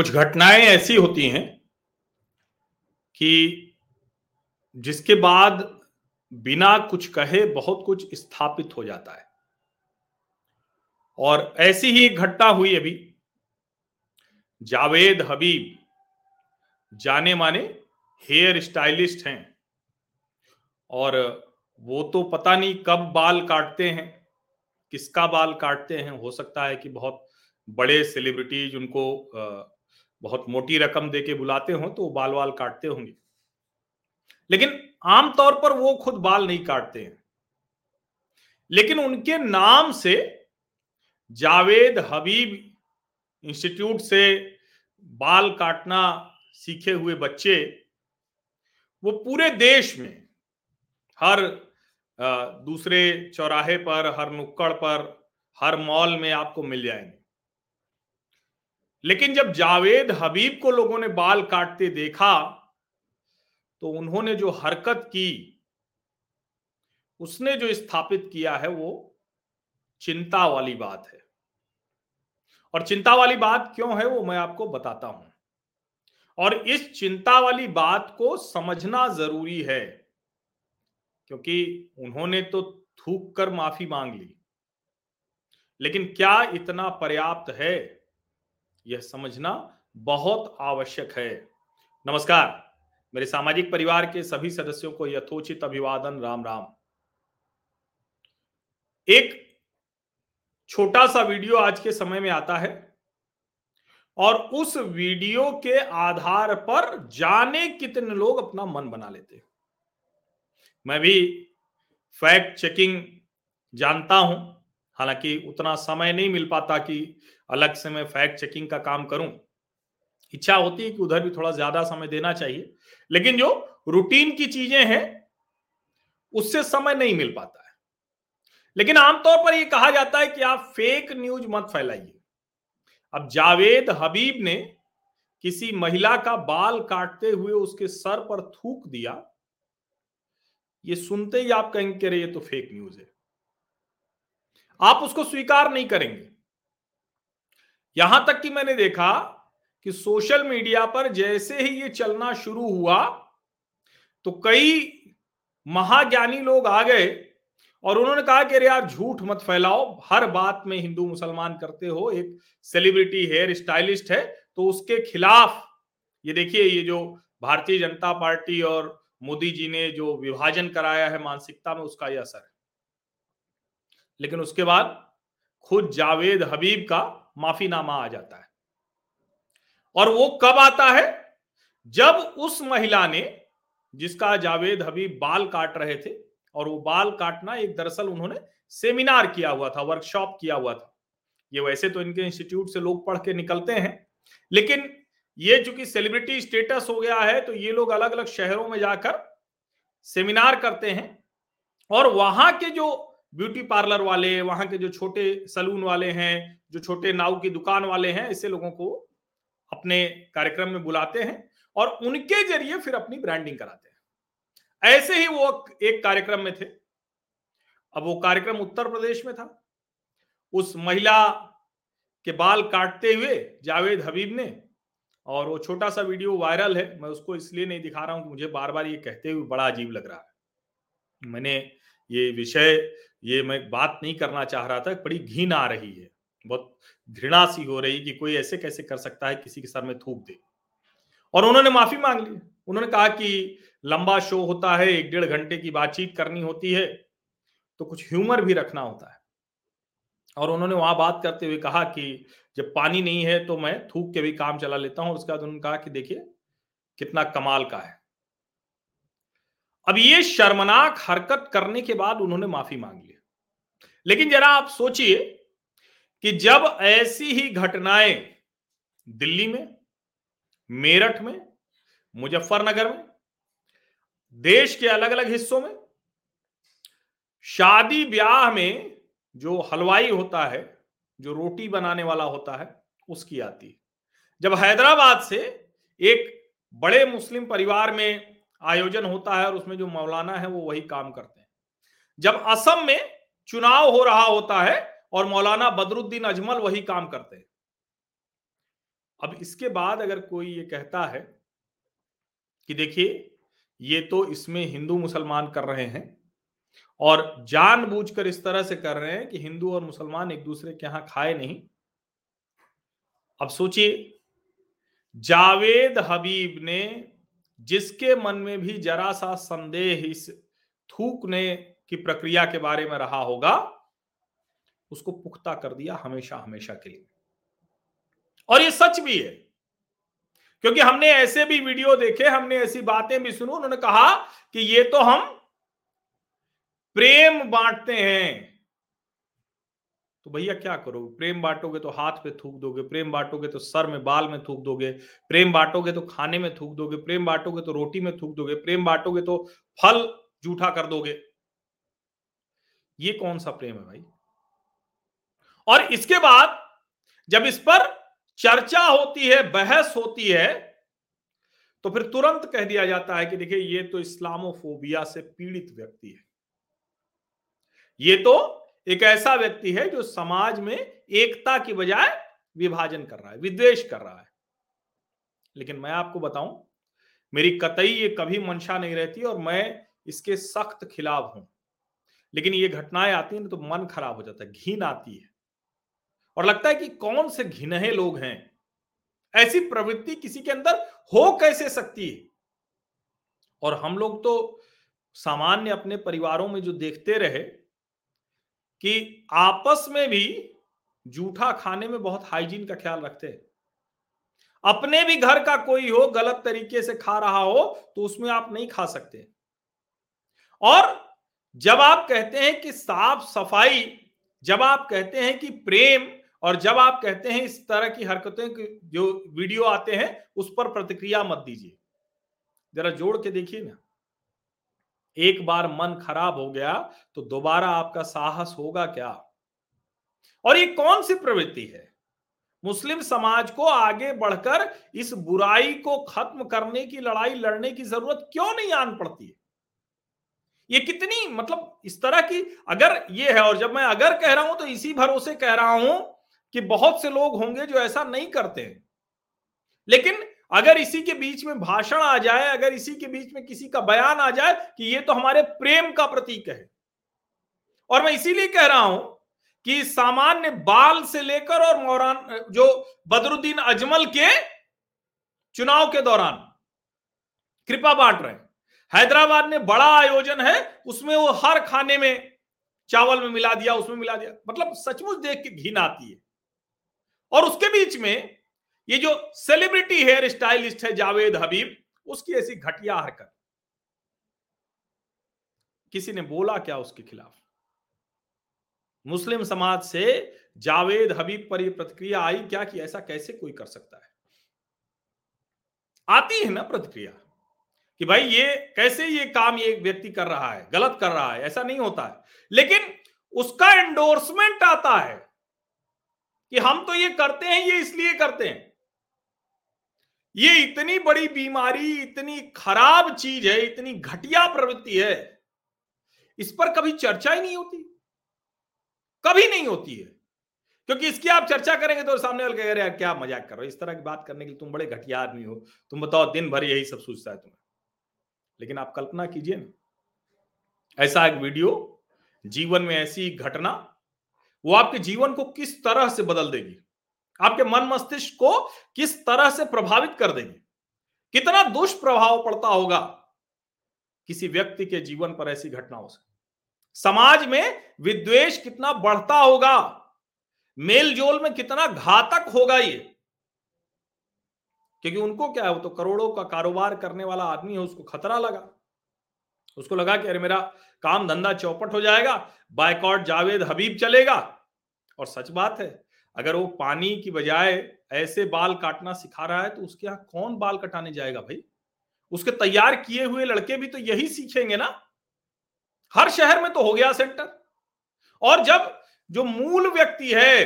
कुछ घटनाएँ ऐसी होती हैं कि जिसके बाद बिना कुछ कहे बहुत कुछ स्थापित हो जाता है। और ऐसी ही घटना हुई अभी। जावेद हबीब जाने माने हेयर स्टाइलिस्ट हैं। और वो तो पता नहीं कब बाल काटते हैं, किसका बाल काटते हैं, हो सकता है कि बहुत बड़े सेलिब्रिटीज उनको बहुत मोटी रकम दे के बुलाते हो तो बाल वाल काटते होंगे। लेकिन आमतौर पर वो खुद बाल नहीं काटते हैं। लेकिन उनके नाम से जावेद हबीब इंस्टीट्यूट से बाल काटना सीखे हुए बच्चे, वो पूरे देश में हर दूसरे चौराहे पर, हर नुक्कड़ पर, हर मॉल में आपको मिल जाएँगे। लेकिन जब जावेद हबीब को लोगों ने बाल काटते देखा तो उन्होंने जो हरकत की, उसने जो स्थापित किया है, वो चिंता वाली बात है। और चिंता वाली बात क्यों है, वो मैं आपको बताता हूँ। और इस चिंता वाली बात को समझना ज़रूरी है, क्योंकि उन्होंने तो थूक कर माफ़ी मांग ली। लेकिन क्या इतना पर्याप्त है? यह समझना बहुत आवश्यक है। नमस्कार, मेरे सामाजिक परिवार के सभी सदस्यों को यथोचित अभिवादन, राम राम। एक छोटा सा वीडियो आज के समय में आता है और उस वीडियो के आधार पर जाने कितने लोग अपना मन बना लेते हैं। मैं भी फैक्ट चेकिंग जानता हूँ हालाँकि उतना समय नहीं मिल पाता कि अलग से मैं फैक्ट चेकिंग का काम करूँ। इच्छा होती है कि उधर भी थोड़ा ज़्यादा समय देना चाहिए, लेकिन जो रूटीन की चीज़ें हैं, उससे समय नहीं मिल पाता है। लेकिन आमतौर पर यह कहा जाता है कि आप फेक न्यूज़ मत फैलाइए। अब जावेद हबीब ने किसी महिला का बाल काटते हुए उसके सर पर थूक दिया, ये सुनते ही आप कहेंगे रहे ये तो फेक न्यूज़ है। आप उसको स्वीकार नहीं करेंगे। यहाँ तक कि मैंने देखा कि सोशल मीडिया पर जैसे ही ये चलना शुरू हुआ तो कई महाज्ञानी लोग आ गए और उन्होंने कहा कि अरे यार, झूठ मत फैलाओ, हर बात में हिंदू मुसलमान करते हो, एक सेलिब्रिटी हेयर स्टाइलिस्ट है तो उसके खिलाफ, ये देखिए, ये जो भारतीय जनता पार्टी और मोदी जी ने जो विभाजन कराया है मानसिकता में, उसका यह असर है। लेकिन उसके बाद खुद जावेद हबीब का माफीनामा आ जाता है। और वो कब आता है? जब उस महिला ने, जिसका जावेद हबीब बाल काट रहे थे, और वो बाल काटना एक दरअसल उन्होंने सेमिनार किया हुआ था, वर्कशॉप किया हुआ था। ये वैसे तो इनके इंस्टीट्यूट से लोग पढ़ के निकलते हैं, लेकिन ये चूँकि सेलिब्रिटी स्टेटस हो गया है तो ये लोग अलग अलग शहरों में जाकर सेमिनार करते हैं, और वहाँ के जो ब्यूटी पार्लर वाले, वहाँ के जो छोटे सलून वाले हैं, जो छोटे नाव की दुकान वाले हैं ऐसे लोगों को अपने कार्यक्रम में बुलाते हैं और उनके ज़रिए फिर अपनी ब्रांडिंग कराते हैं। ऐसे ही वो एक कार्यक्रम में थे। अब वो कार्यक्रम उत्तर प्रदेश में था। उस महिला के बाल काटते हुए जावेद हबीब ने, और वो छोटा सा वीडियो वायरल है, मैं उसको इसलिए नहीं दिखा रहा हूँ कि मुझे बार बार ये कहते हुए बड़ा अजीब लग रहा है। मैंने ये विषय ये मैं बात नहीं करना चाह रहा था, बड़ी घिन आ रही है। बहुत घृणा सी हो रही कि कोई ऐसे कैसे कर सकता है, किसी के सर में थूक दे। और उन्होंने माफ़ी मांग ली। उन्होंने कहा कि लंबा शो होता है, एक डेढ़ घंटे की बातचीत करनी होती है तो कुछ ह्यूमर भी रखना होता है। और उन्होंने वहाँ बात करते हुए कहा कि जब पानी नहीं है तो मैं थूक के भी काम चला लेता हूँ। उसके बाद उन्होंने कहा कि देखिए, कितना कमाल का है। अब ये शर्मनाक हरकत करने के बाद उन्होंने माफ़ी मांग ली। लेकिन जरा आप सोचिए कि जब ऐसी ही घटनाएँ दिल्ली में, मेरठ में, मुजफ्फरनगर में, देश के अलग अलग हिस्सों में, शादी ब्याह में जो हलवाई होता है, जो रोटी बनाने वाला होता है, उसकी आती जब हैदराबाद से एक बड़े मुस्लिम परिवार में आयोजन होता है और उसमें जो मौलाना है वो वही काम करते हैं। जब असम में चुनाव हो रहा होता है और मौलाना बदरुद्दीन अजमल वही काम करते हैं। अब इसके बाद अगर कोई ये कहता है कि देखिए, ये तो इसमें हिंदू मुसलमान कर रहे हैं और जानबूझकर इस तरह से कर रहे हैं कि हिंदू और मुसलमान एक दूसरे के यहाँ खाए नहीं। अब सोचिए, जावेद हबीब ने जिसके मन में भी जरा सा संदेह इस थूकने की प्रक्रिया के बारे में रहा होगा, उसको पुख्ता कर दिया हमेशा हमेशा के लिए। और ये सच भी है, क्योंकि हमने ऐसे भी वीडियो देखे, हमने ऐसी बातें भी सुनी, उन्होंने कहा कि ये तो हम प्रेम बांटते हैं। तो भैया क्या करोगे? प्रेम बांटोगे तो हाथ पे थूक दोगे, प्रेम बांटोगे तो सर में, बाल में थूक दोगे, प्रेम बांटोगे तो खाने में थूक दोगे, प्रेम बांटोगे तो रोटी में थूक दोगे, प्रेम बांटोगे तो फल जूठा कर दोगे। ये कौन सा प्रेम है भाई? और इसके बाद जब इस पर चर्चा होती है, बहस होती है तो फिर तुरंत कह दिया जाता है कि देखिए, ये तो इस्लामोफोबिया से पीड़ित व्यक्ति है। ये तो एक ऐसा व्यक्ति है जो समाज में एकता की बजाय विभाजन कर रहा है विद्वेश कर रहा है। लेकिन मैं आपको बताऊँ, मेरी कतई ये कभी मंशा नहीं रहती और मैं इसके सख्त खिलाफ हूँ। लेकिन ये घटनाएँ आती हैं तो मन खराब हो जाता है, घिन आती है। और लगता है कि कौन से घिनहे लोग हैं? ऐसी प्रवृत्ति किसी के अंदर हो कैसे सकती है? और हम लोग तो सामान्य अपने परिवारों में जो देखते रहे कि आपस में भी जूठा खाने में बहुत हाइजीन का ख्याल रखते हैं। अपने भी घर का कोई हो, गलत तरीके से खा रहा हो तो उसमें आप नहीं खा सकते। और जब आप कहते हैं कि साफ़ सफ़ाई, जब आप कहते हैं कि प्रेम, और जब आप कहते हैं इस तरह की हरकतें जो वीडियो आते हैं, उस पर प्रतिक्रिया मत दीजिए। जरा जोड़ के देखिए ना। एक बार मन खराब हो गया तो दोबारा आपका साहस होगा क्या? और ये कौन सी प्रवृत्ति है? मुस्लिम समाज को आगे बढ़कर इस बुराई को खत्म करने की, लड़ाई लड़ने की ज़रूरत क्यों नहीं आन पड़ती है? ये कितनी मतलब इस तरह की अगर ये है, और जब मैं अगर कह रहा हूँ तो इसी भरोसे कह रहा हूँ कि बहुत से लोग होंगे जो ऐसा नहीं करते हैं। लेकिन अगर इसी के बीच में भाषण आ जाए, अगर इसी के बीच में किसी का बयान आ जाए कि ये तो हमारे प्रेम का प्रतीक है। और मैं इसीलिए कह रहा हूँ कि सामान्य बाल से लेकर और मौरान, जो बदरुद्दीन अजमल के चुनाव के दौरान, कृपा बांट रहे हैदराबाद में बड़ा आयोजन है, उसमें वो हर खाने में चावल में मिला दिया, उसमें मिला दिया। मतलब सचमुच देख के घिन आती है। और उसके बीच में ये जो सेलिब्रिटी हेयर स्टाइलिस्ट है जावेद हबीब, उसकी ऐसी घटिया हरकत। किसी ने बोला क्या उसके खिलाफ? मुस्लिम समाज से जावेद हबीब पर यह प्रतिक्रिया आई क्या कि ऐसा कैसे कोई कर सकता है? आती है ना प्रतिक्रिया कि भाई ये कैसे ये काम ये व्यक्ति कर रहा है, गलत कर रहा है, ऐसा नहीं होता है। लेकिन उसका एंडोर्समेंट आता है कि हम तो ये करते हैं, ये इसलिए करते हैं। ये इतनी बड़ी बीमारी, इतनी खराब चीज़ है, इतनी घटिया प्रवृत्ति है, इस पर कभी चर्चा ही नहीं होती। कभी नहीं होती है। क्योंकि इसकी आप चर्चा करेंगे तो सामने वाले कह रहे हैं, क्या मज़ाक कर रहे हो? इस तरह की बात करने के लिए तुम बड़े घटिया आदमी हो। तुम बताओ, दिन भर यही सब सोचता है तुम्हें। लेकिन आप कल्पना कीजिए ना, ऐसा एक वीडियो जीवन में ऐसी घटना, वो आपके जीवन को किस तरह से बदल देगी? आपके मन मस्तिष्क को किस तरह से प्रभावित कर देंगे? कितना दुष्प्रभाव पड़ता होगा? किसी व्यक्ति के जीवन पर ऐसी घटनाओं से समाज में विद्वेश कितना बढ़ता होगा? मेल जोल में कितना घातक होगा ये? क्योंकि उनको क्या है, वो तो करोड़ों का कारोबार करने वाला आदमी है, उसको खतरा लगा। उसको लगा कि अरे मेरा काम धंधा चौपट हो जाएगा, बायकॉट जावेद हबीब चलेगा। और सच बात है अगर वो पानी की बजाय ऐसे बाल काटना सिखा रहा है तो उसके यहाँ कौन बाल कटाने जाएगा भाई? उसके तैयार किए हुए लड़के भी तो यही सीखेंगे ना। हर शहर में तो हो गया सेंटर। और जब जो मूल व्यक्ति है,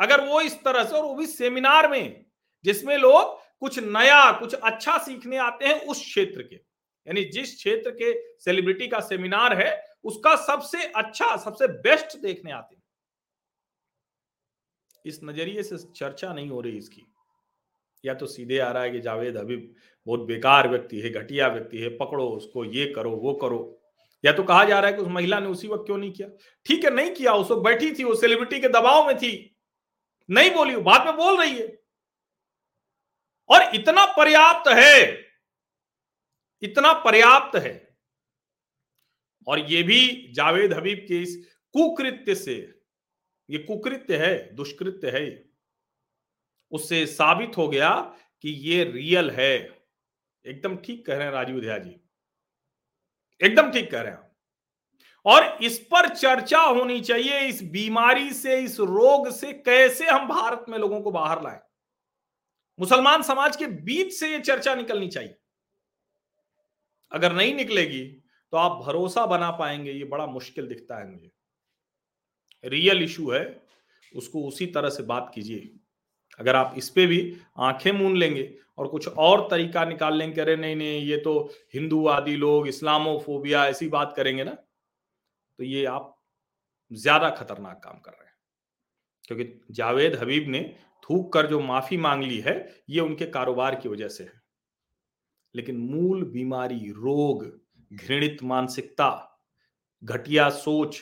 अगर वो इस तरह से, और वो भी सेमिनार में, जिसमें लोग कुछ नया, कुछ अच्छा सीखने आते हैं उस क्षेत्र के, यानी जिस क्षेत्र के सेलिब्रिटी का सेमिनार है, उसका सबसे अच्छा सबसे बेस्ट देखने आते हैं। इस नज़रिए से चर्चा नहीं हो रही इसकी। या तो सीधे आ रहा है कि जावेद हबीब बहुत बेकार व्यक्ति है, घटिया व्यक्ति है, पकड़ो उसको, ये करो, वो करो। या तो कहा जा रहा है कि उस महिला ने उसी वक्त क्यों नहीं किया? ठीक है, नहीं किया, उस वक्त बैठी थी वो सेलिब्रिटी के दबाव में थी। नहीं बोली बाद में बोल रही है। और इतना पर्याप्त है, इतना पर्याप्त है। और ये भी जावेद हबीब के इस कुकृत्य से ये कुकृत्य है, दुष्कृत्य है उससे साबित हो गया कि ये रियल है। एकदम ठीक कह रहे हैं राजीव दया जी। एकदम ठीक कह रहे हैं। और इस पर चर्चा होनी चाहिए, इस बीमारी से, इस रोग से कैसे हम भारत में लोगों को बाहर लाएँ। मुसलमान समाज के बीच से ये चर्चा निकलनी चाहिए। अगर नहीं निकलेगी तो आप भरोसा बना पाएँगे, ये बड़ा मुश्किल दिखता है मुझे। रियल इशू है, उसको उसी तरह से बात कीजिए। अगर आप इस पे भी आँखें मून लेंगे और कुछ और तरीका निकाल लेंगे अरे नहीं नहीं, ये तो हिंदूवादी लोग, इस्लामोफोबिया ऐसी बात करेंगे ना तो ये आप ज़्यादा खतरनाक काम कर रहे हैं। क्योंकि जावेद हबीब ने थूक कर जो माफ़ी मांग ली है, ये उनके कारोबार की वजह से है। लेकिन मूल बीमारी, रोग, घृणित मानसिकता, घटिया सोच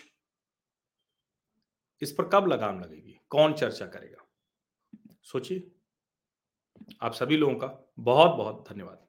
इस पर कब लगाम लगेगी? कौन चर्चा करेगा? सोचिए। आप सभी लोगों का बहुत बहुत धन्यवाद।